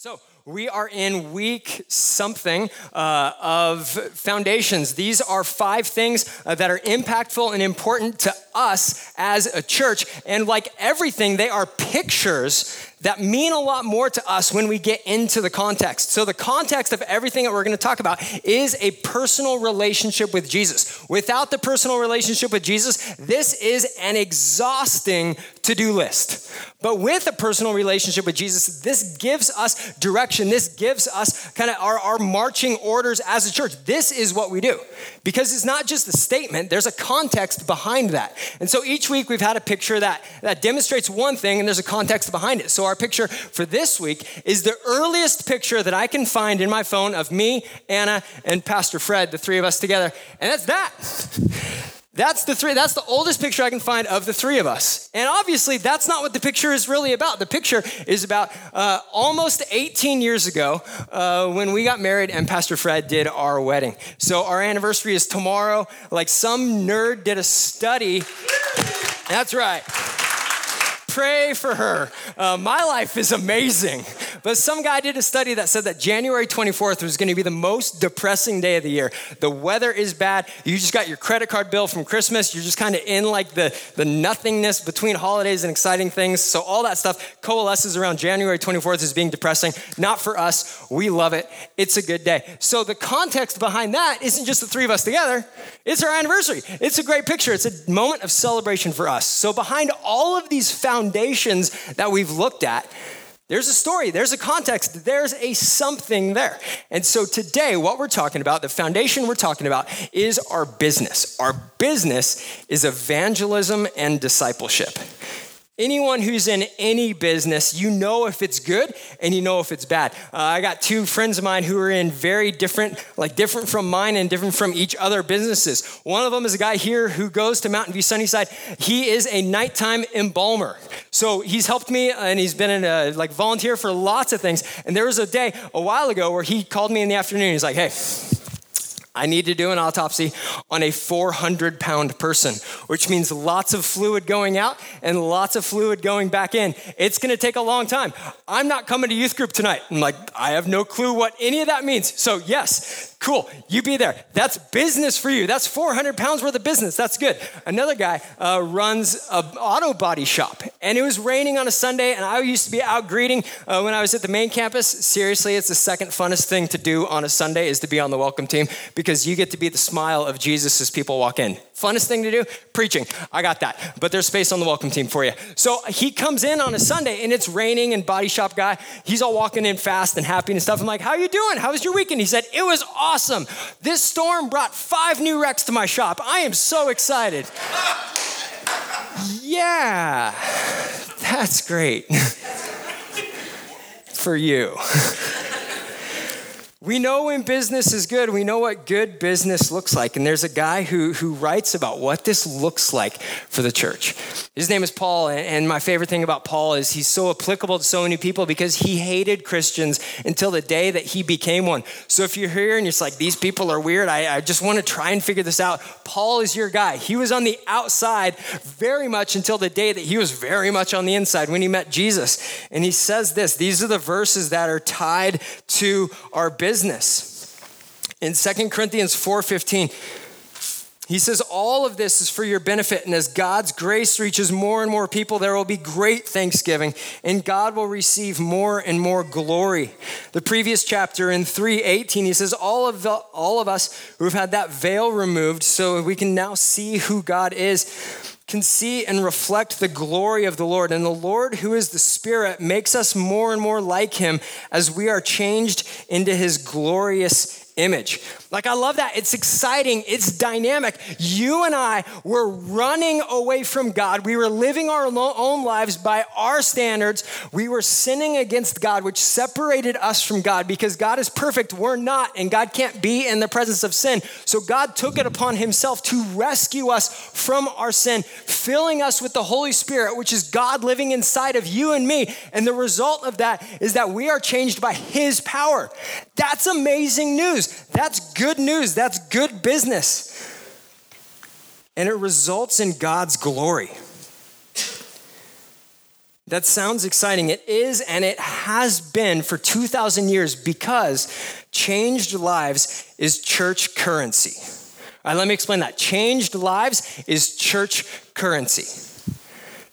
So, we are in week something uh, of foundations. These are five things uh, that are impactful and important to us as a church. And like everything, they are pictures that mean a lot more to us when we get into the context. So, the context of everything that we're going to talk about is a personal relationship with Jesus. Without the personal relationship with Jesus, this is an exhausting to do list. But with a personal relationship with Jesus, this gives us direction. This gives us kind of our, our marching orders as a church. This is what we do. Because it's not just a statement, there's a context behind that. And so each week we've had a picture that, that demonstrates one thing and there's a context behind it. So our picture for this week is the earliest picture that I can find in my phone of me, Anna, and Pastor Fred, the three of us together. And that's that. That's the three, that's the oldest picture I can find of the three of us. And obviously, that's not what the picture is really about. The picture is about uh, almost 18 years ago uh, when we got married and Pastor Fred did our wedding. So our anniversary is tomorrow. Like some nerd did a study. That's right. Pray for her. Uh, my life is amazing. But some guy did a study that said that January 24th was going to be the most depressing day of the year. The weather is bad. You just got your credit card bill from Christmas. You're just kind of in like the, the nothingness between holidays and exciting things. So all that stuff coalesces around January 24th as being depressing. Not for us. We love it. It's a good day. So the context behind that isn't just the three of us together. It's our anniversary. It's a great picture. It's a moment of celebration for us. So behind all of these foundations that we've looked at, there's a story, there's a context, there's a something there. And so today, what we're talking about, the foundation we're talking about, is our business. Our business is evangelism and discipleship. Anyone who's in any business, you know if it's good and you know if it's bad. Uh, I got two friends of mine who are in very different, like different from mine and different from each other businesses. One of them is a guy here who goes to Mountain View Sunnyside. He is a nighttime embalmer. So he's helped me and he's been a like volunteer for lots of things. And there was a day a while ago where he called me in the afternoon. He's like, hey, I need to do an autopsy on a 400 pound person, which means lots of fluid going out and lots of fluid going back in. It's gonna take a long time. I'm not coming to youth group tonight. I'm like, I have no clue what any of that means. So, yes, Cool, you be there. That's business for you. That's 400 pounds worth of business. That's good. Another guy uh, runs an auto body shop, and it was raining on a Sunday, and I used to be out greeting uh, when I was at the main campus. Seriously, it's the second funnest thing to do on a Sunday is to be on the welcome team because you get to be the smile of Jesus as people walk in. Funnest thing to do? Preaching. I got that. But there's space on the welcome team for you. So he comes in on a Sunday and it's raining and body shop guy, he's all walking in fast and happy and stuff. I'm like, how are you doing? How was your weekend? He said, it was awesome. This storm brought five new wrecks to my shop. I am so excited. yeah, that's great for you. We know when business is good. We know what good business looks like. And there's a guy who, who writes about what this looks like for the church. His name is Paul. And my favorite thing about Paul is he's so applicable to so many people because he hated Christians until the day that he became one. So if you're here and you're like, these people are weird, I, I just want to try and figure this out. Paul is your guy. He was on the outside very much until the day that he was very much on the inside when he met Jesus. And he says this these are the verses that are tied to our business business. In 2 Corinthians 4:15, he says, All of this is for your benefit, and as God's grace reaches more and more people, there will be great thanksgiving, and God will receive more and more glory. The previous chapter in 3:18, he says, All of, the, all of us who have had that veil removed, so we can now see who God is, can see and reflect the glory of the Lord. And the Lord, who is the Spirit, makes us more and more like him as we are changed into his glorious image. Like, I love that. It's exciting, it's dynamic. You and I were running away from God. We were living our own lives by our standards. We were sinning against God, which separated us from God because God is perfect. We're not, and God can't be in the presence of sin. So, God took it upon Himself to rescue us from our sin, filling us with the Holy Spirit, which is God living inside of you and me. And the result of that is that we are changed by His power. That's amazing news. That's good news. That's good business. And it results in God's glory. That sounds exciting. It is, and it has been for 2,000 years because changed lives is church currency. All right, let me explain that. Changed lives is church currency.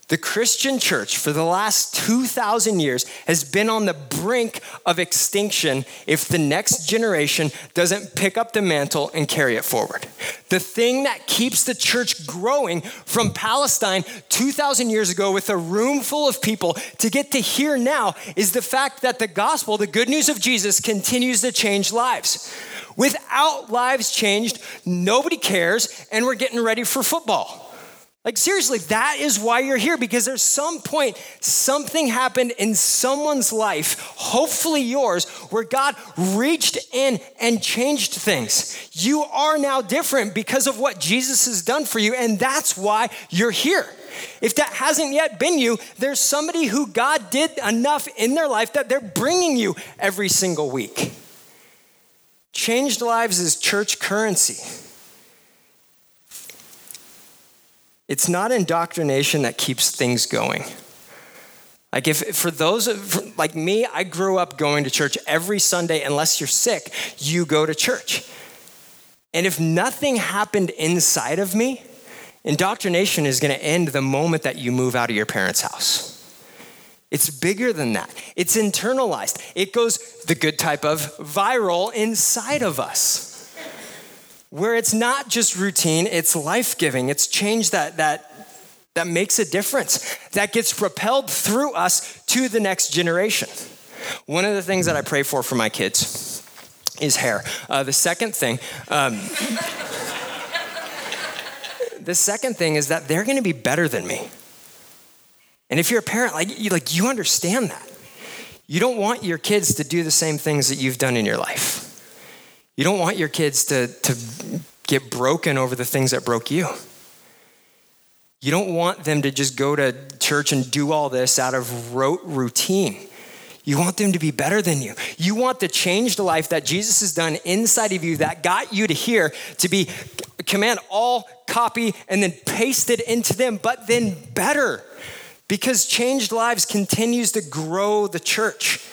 The Christian church for the last 2,000 years has been on the brink of extinction if the next generation doesn't pick up the mantle and carry it forward. The thing that keeps the church growing from Palestine 2,000 years ago with a room full of people to get to here now is the fact that the gospel, the good news of Jesus, continues to change lives. Without lives changed, nobody cares, and we're getting ready for football. Like, seriously, that is why you're here because there's some point something happened in someone's life, hopefully yours, where God reached in and changed things. You are now different because of what Jesus has done for you, and that's why you're here. If that hasn't yet been you, there's somebody who God did enough in their life that they're bringing you every single week. Changed lives is church currency. It's not indoctrination that keeps things going. Like if for those like me, I grew up going to church every Sunday unless you're sick, you go to church. And if nothing happened inside of me, indoctrination is going to end the moment that you move out of your parents' house. It's bigger than that. It's internalized. It goes the good type of viral inside of us where it's not just routine, it's life giving. It's change that, that, that makes a difference, that gets propelled through us to the next generation. One of the things that I pray for for my kids is hair. Uh, the second thing, um, the second thing is that they're going to be better than me. And if you're a parent, like you, like you understand that. You don't want your kids to do the same things that you've done in your life. You don't want your kids to, to get broken over the things that broke you. You don't want them to just go to church and do all this out of rote routine. You want them to be better than you. You want the changed life that Jesus has done inside of you that got you to here to be command all copy and then paste it into them, but then better. Because changed lives continues to grow the church.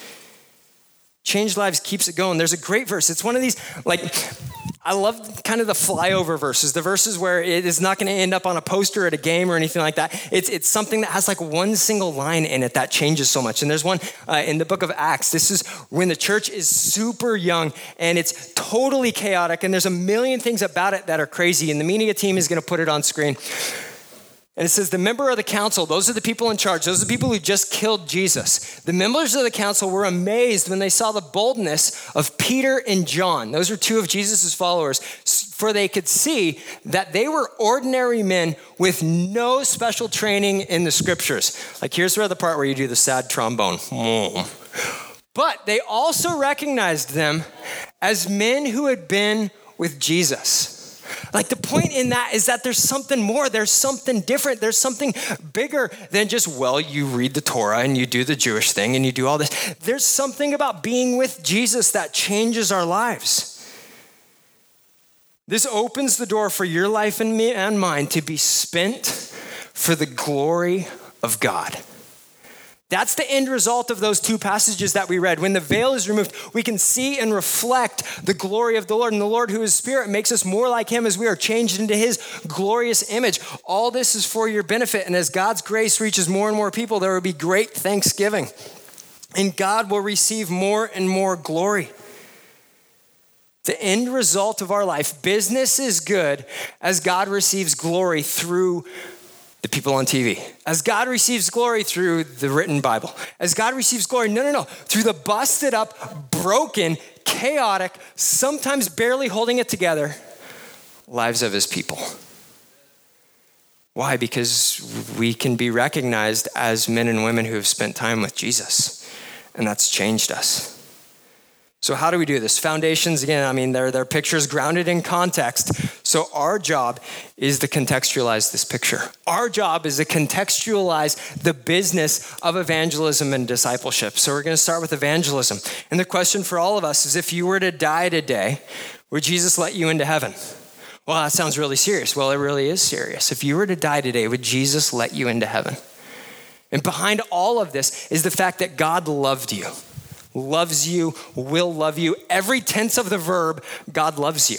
Changed lives keeps it going. There's a great verse. It's one of these, like, I love kind of the flyover verses, the verses where it is not going to end up on a poster at a game or anything like that. It's, it's something that has like one single line in it that changes so much. And there's one uh, in the book of Acts. This is when the church is super young and it's totally chaotic, and there's a million things about it that are crazy. And the media team is going to put it on screen. And it says, the member of the council, those are the people in charge, those are the people who just killed Jesus. The members of the council were amazed when they saw the boldness of Peter and John. Those are two of Jesus' followers, for they could see that they were ordinary men with no special training in the scriptures. Like, here's where the part where you do the sad trombone. But they also recognized them as men who had been with Jesus. Like the point in that is that there's something more, there's something different, there's something bigger than just, well, you read the Torah and you do the Jewish thing and you do all this. There's something about being with Jesus that changes our lives. This opens the door for your life and me and mine to be spent for the glory of God. That's the end result of those two passages that we read. When the veil is removed, we can see and reflect the glory of the Lord. And the Lord, who is Spirit, makes us more like Him as we are changed into His glorious image. All this is for your benefit. And as God's grace reaches more and more people, there will be great thanksgiving. And God will receive more and more glory. The end result of our life, business is good as God receives glory through the people on TV. As God receives glory through the written Bible. As God receives glory, no, no, no, through the busted up, broken, chaotic, sometimes barely holding it together lives of his people. Why? Because we can be recognized as men and women who have spent time with Jesus, and that's changed us. So, how do we do this? Foundations, again, I mean, they're, they're pictures grounded in context. So, our job is to contextualize this picture. Our job is to contextualize the business of evangelism and discipleship. So, we're going to start with evangelism. And the question for all of us is if you were to die today, would Jesus let you into heaven? Well, that sounds really serious. Well, it really is serious. If you were to die today, would Jesus let you into heaven? And behind all of this is the fact that God loved you, loves you, will love you. Every tense of the verb, God loves you.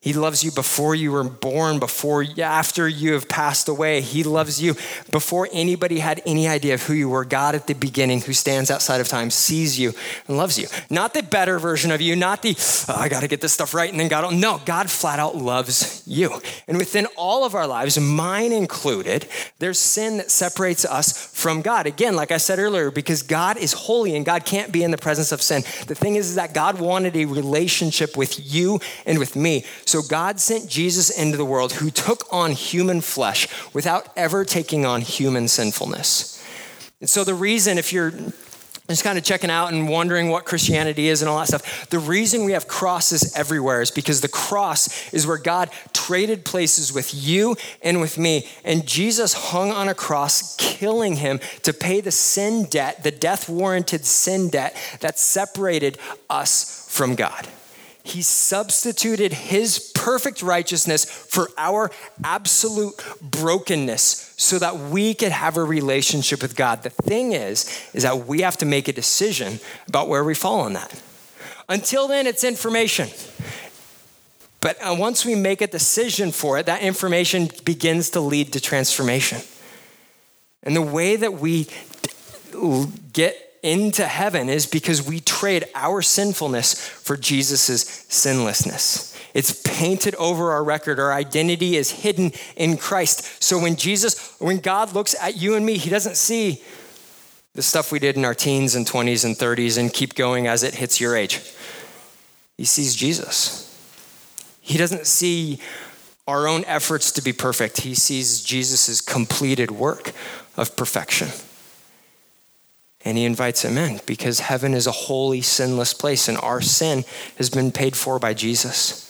He loves you before you were born, before after you have passed away. He loves you before anybody had any idea of who you were. God at the beginning, who stands outside of time, sees you and loves you. Not the better version of you, not the oh, I got to get this stuff right and then God. No, God flat out loves you. And within all of our lives, mine included, there's sin that separates us from God. Again, like I said earlier, because God is holy and God can't be in the presence of sin. The thing is, is that God wanted a relationship with you and with me. So God sent Jesus into the world who took on human flesh without ever taking on human sinfulness. And so the reason, if you're just kind of checking out and wondering what Christianity is and all that stuff. The reason we have crosses everywhere is because the cross is where God traded places with you and with me. And Jesus hung on a cross, killing him to pay the sin debt, the death warranted sin debt that separated us from God. He substituted his perfect righteousness for our absolute brokenness so that we could have a relationship with God. The thing is, is that we have to make a decision about where we fall on that. Until then, it's information. But uh, once we make a decision for it, that information begins to lead to transformation. And the way that we get into heaven is because we trade our sinfulness for Jesus' sinlessness. It's painted over our record. Our identity is hidden in Christ. So when Jesus, when God looks at you and me, he doesn't see the stuff we did in our teens and 20s and 30s and keep going as it hits your age. He sees Jesus. He doesn't see our own efforts to be perfect. He sees Jesus' completed work of perfection. And he invites him in because heaven is a holy, sinless place, and our sin has been paid for by Jesus.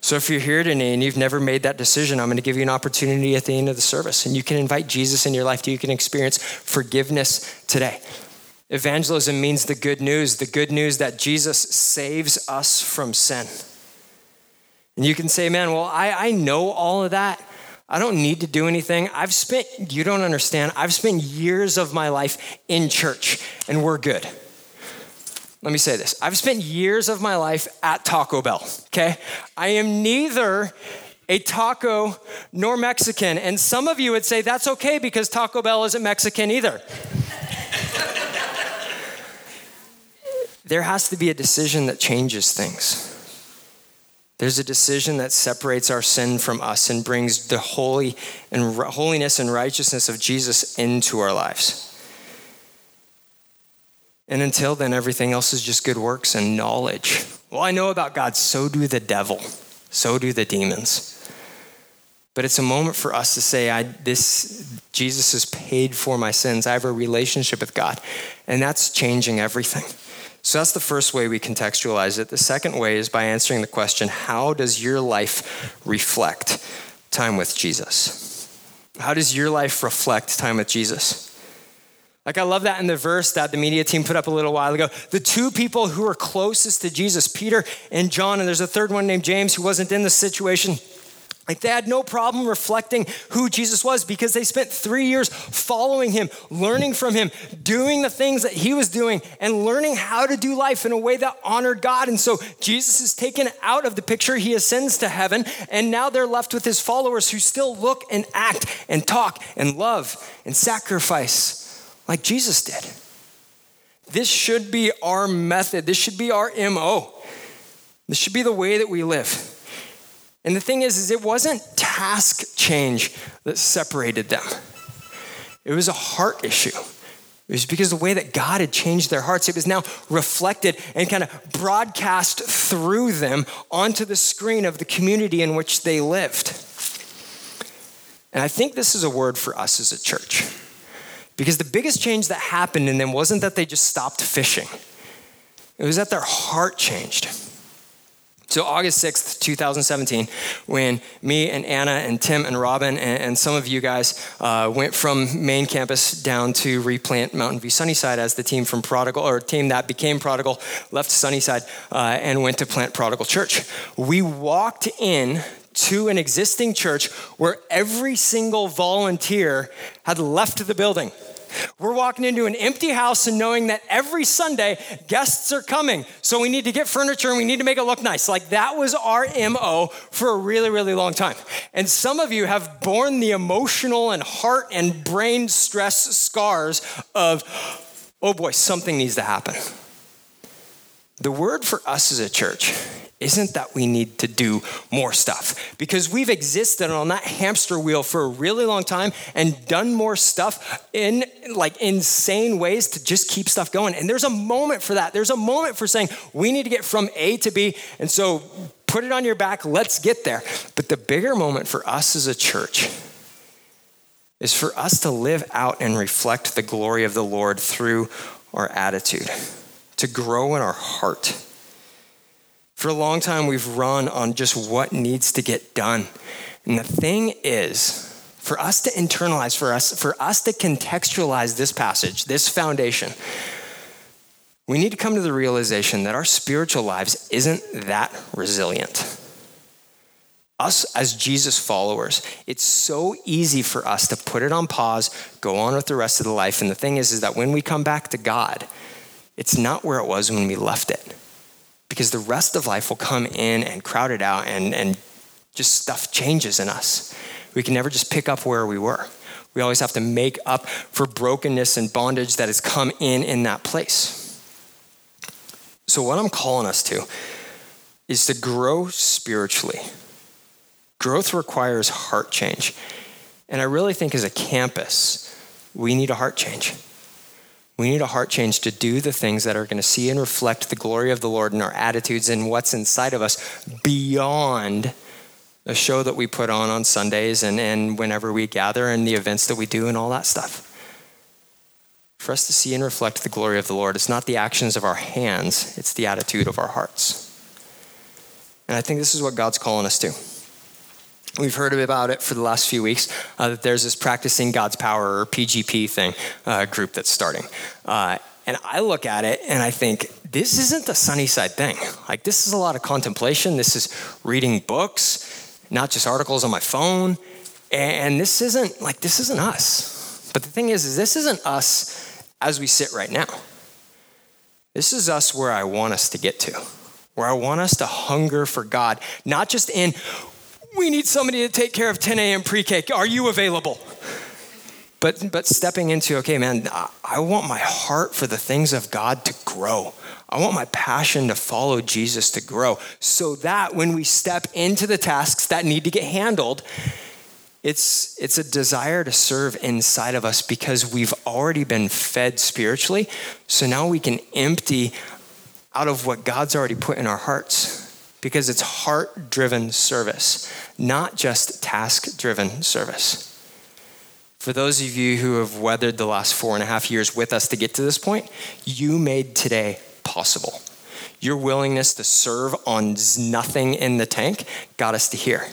So if you're here today and you've never made that decision, I'm going to give you an opportunity at the end of the service. And you can invite Jesus in your life. You can experience forgiveness today. Evangelism means the good news, the good news that Jesus saves us from sin. And you can say, man, well, I, I know all of that. I don't need to do anything. I've spent, you don't understand, I've spent years of my life in church and we're good. Let me say this I've spent years of my life at Taco Bell, okay? I am neither a taco nor Mexican. And some of you would say that's okay because Taco Bell isn't Mexican either. there has to be a decision that changes things. There's a decision that separates our sin from us and brings the holy and holiness and righteousness of Jesus into our lives. And until then, everything else is just good works and knowledge. Well, I know about God, so do the devil, so do the demons. But it's a moment for us to say, I, this, Jesus has paid for my sins. I have a relationship with God. And that's changing everything. So that's the first way we contextualize it. The second way is by answering the question how does your life reflect time with Jesus? How does your life reflect time with Jesus? Like, I love that in the verse that the media team put up a little while ago. The two people who were closest to Jesus, Peter and John, and there's a third one named James who wasn't in the situation. Like they had no problem reflecting who Jesus was because they spent three years following him, learning from him, doing the things that he was doing, and learning how to do life in a way that honored God. And so Jesus is taken out of the picture. He ascends to heaven, and now they're left with his followers who still look and act and talk and love and sacrifice like Jesus did. This should be our method. This should be our MO. This should be the way that we live. And the thing is, is it wasn't task change that separated them. It was a heart issue. It was because the way that God had changed their hearts, it was now reflected and kind of broadcast through them onto the screen of the community in which they lived. And I think this is a word for us as a church. Because the biggest change that happened in them wasn't that they just stopped fishing, it was that their heart changed. So, August 6th, 2017, when me and Anna and Tim and Robin and, and some of you guys uh, went from main campus down to replant Mountain View Sunnyside as the team from Prodigal, or team that became Prodigal, left Sunnyside uh, and went to plant Prodigal Church. We walked in to an existing church where every single volunteer had left the building. We're walking into an empty house and knowing that every Sunday guests are coming. So we need to get furniture and we need to make it look nice. Like that was our MO for a really, really long time. And some of you have borne the emotional and heart and brain stress scars of, oh boy, something needs to happen. The word for us as a church isn't that we need to do more stuff because we've existed on that hamster wheel for a really long time and done more stuff in like insane ways to just keep stuff going. And there's a moment for that. There's a moment for saying we need to get from A to B. And so put it on your back, let's get there. But the bigger moment for us as a church is for us to live out and reflect the glory of the Lord through our attitude, to grow in our heart for a long time, we've run on just what needs to get done. And the thing is, for us to internalize, for us, for us to contextualize this passage, this foundation, we need to come to the realization that our spiritual lives isn't that resilient. Us as Jesus followers, it's so easy for us to put it on pause, go on with the rest of the life. And the thing is, is that when we come back to God, it's not where it was when we left it because the rest of life will come in and crowd it out and, and just stuff changes in us. We can never just pick up where we were. We always have to make up for brokenness and bondage that has come in in that place. So, what I'm calling us to is to grow spiritually. Growth requires heart change. And I really think as a campus, we need a heart change. We need a heart change to do the things that are going to see and reflect the glory of the Lord in our attitudes and what's inside of us beyond the show that we put on on Sundays and, and whenever we gather and the events that we do and all that stuff. For us to see and reflect the glory of the Lord, it's not the actions of our hands, it's the attitude of our hearts. And I think this is what God's calling us to. We've heard about it for the last few weeks uh, that there's this practicing God's power or PGP thing uh, group that's starting. Uh, and I look at it and I think, this isn't the Sunnyside thing. Like, this is a lot of contemplation. This is reading books, not just articles on my phone. And this isn't like, this isn't us. But the thing is, is this isn't us as we sit right now. This is us where I want us to get to, where I want us to hunger for God, not just in we need somebody to take care of 10 a.m. pre K. Are you available? But, but stepping into, okay, man, I want my heart for the things of God to grow. I want my passion to follow Jesus to grow so that when we step into the tasks that need to get handled, it's, it's a desire to serve inside of us because we've already been fed spiritually. So now we can empty out of what God's already put in our hearts because it's heart driven service, not just task driven service. For those of you who have weathered the last four and a half years with us to get to this point, you made today possible. Your willingness to serve on nothing in the tank got us to here.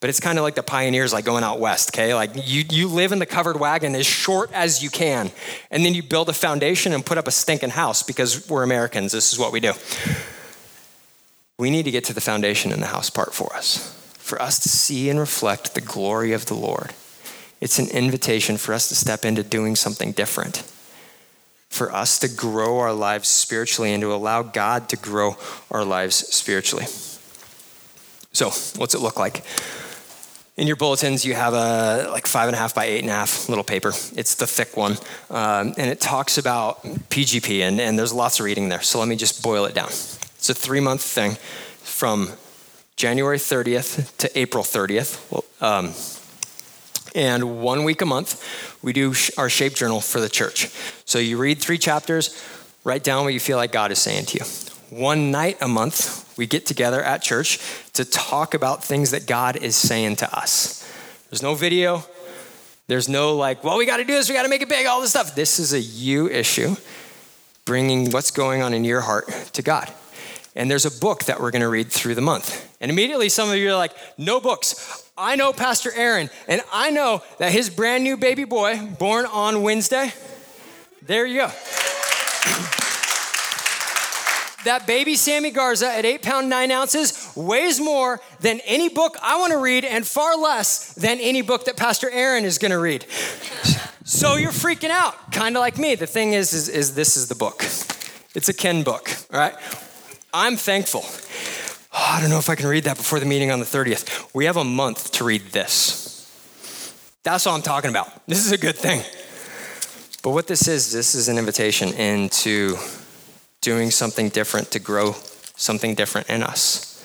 But it's kind of like the pioneers, like going out west, okay? Like you, you live in the covered wagon as short as you can, and then you build a foundation and put up a stinking house because we're Americans. This is what we do. We need to get to the foundation in the house part for us, for us to see and reflect the glory of the Lord. It's an invitation for us to step into doing something different, for us to grow our lives spiritually and to allow God to grow our lives spiritually. So, what's it look like? In your bulletins, you have a like five and a half by eight and a half little paper. It's the thick one, um, and it talks about PGP, and, and there's lots of reading there. So let me just boil it down. It's a three month thing from January 30th to April 30th. Um, and one week a month, we do our shape journal for the church. So you read three chapters, write down what you feel like God is saying to you. One night a month, we get together at church to talk about things that God is saying to us. There's no video. There's no like, well, we got to do this, we got to make it big, all this stuff. This is a you issue, bringing what's going on in your heart to God and there's a book that we're going to read through the month. And immediately some of you are like, no books. I know Pastor Aaron, and I know that his brand new baby boy, born on Wednesday, there you go. that baby Sammy Garza at eight pound nine ounces weighs more than any book I want to read and far less than any book that Pastor Aaron is going to read. So you're freaking out, kind of like me. The thing is, is, is this is the book. It's a Ken book, all right? I'm thankful. Oh, I don't know if I can read that before the meeting on the 30th. We have a month to read this. That's all I'm talking about. This is a good thing. But what this is, this is an invitation into doing something different to grow something different in us.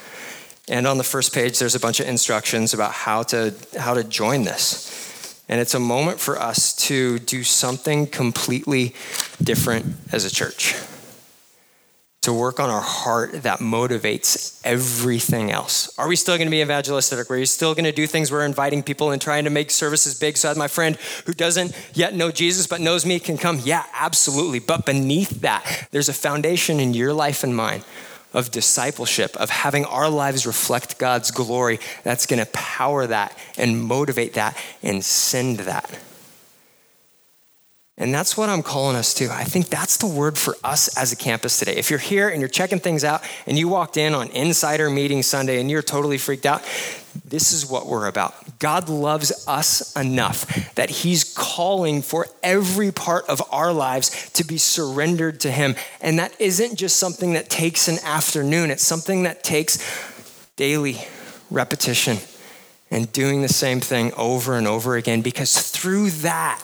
And on the first page, there's a bunch of instructions about how to, how to join this. And it's a moment for us to do something completely different as a church to work on our heart that motivates everything else. Are we still going to be evangelistic? Are we still going to do things we're inviting people and trying to make services big so that my friend who doesn't yet know Jesus but knows me can come? Yeah, absolutely. But beneath that, there's a foundation in your life and mine of discipleship, of having our lives reflect God's glory that's going to power that and motivate that and send that. And that's what I'm calling us to. I think that's the word for us as a campus today. If you're here and you're checking things out and you walked in on Insider Meeting Sunday and you're totally freaked out, this is what we're about. God loves us enough that He's calling for every part of our lives to be surrendered to Him. And that isn't just something that takes an afternoon, it's something that takes daily repetition and doing the same thing over and over again because through that,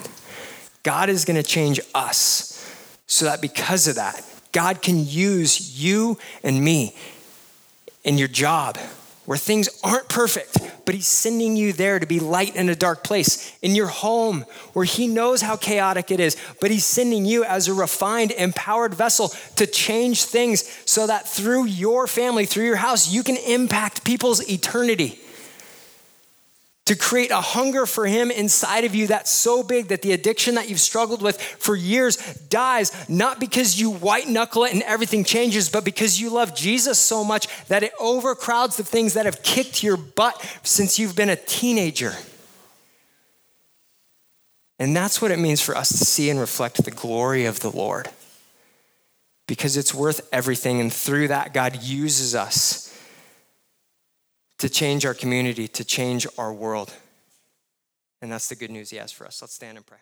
God is going to change us so that because of that, God can use you and me in your job where things aren't perfect, but He's sending you there to be light in a dark place. In your home where He knows how chaotic it is, but He's sending you as a refined, empowered vessel to change things so that through your family, through your house, you can impact people's eternity to create a hunger for Him inside of you that's so big that the addiction that you've struggled with for years dies, not because you white knuckle it and everything changes, but because you love Jesus so much that it overcrowds the things that have kicked your butt since you've been a teenager. And that's what it means for us to see and reflect the glory of the Lord. Because it's worth everything. And through that, God uses us to change our community, to change our world. And that's the good news he has for us. Let's stand and pray.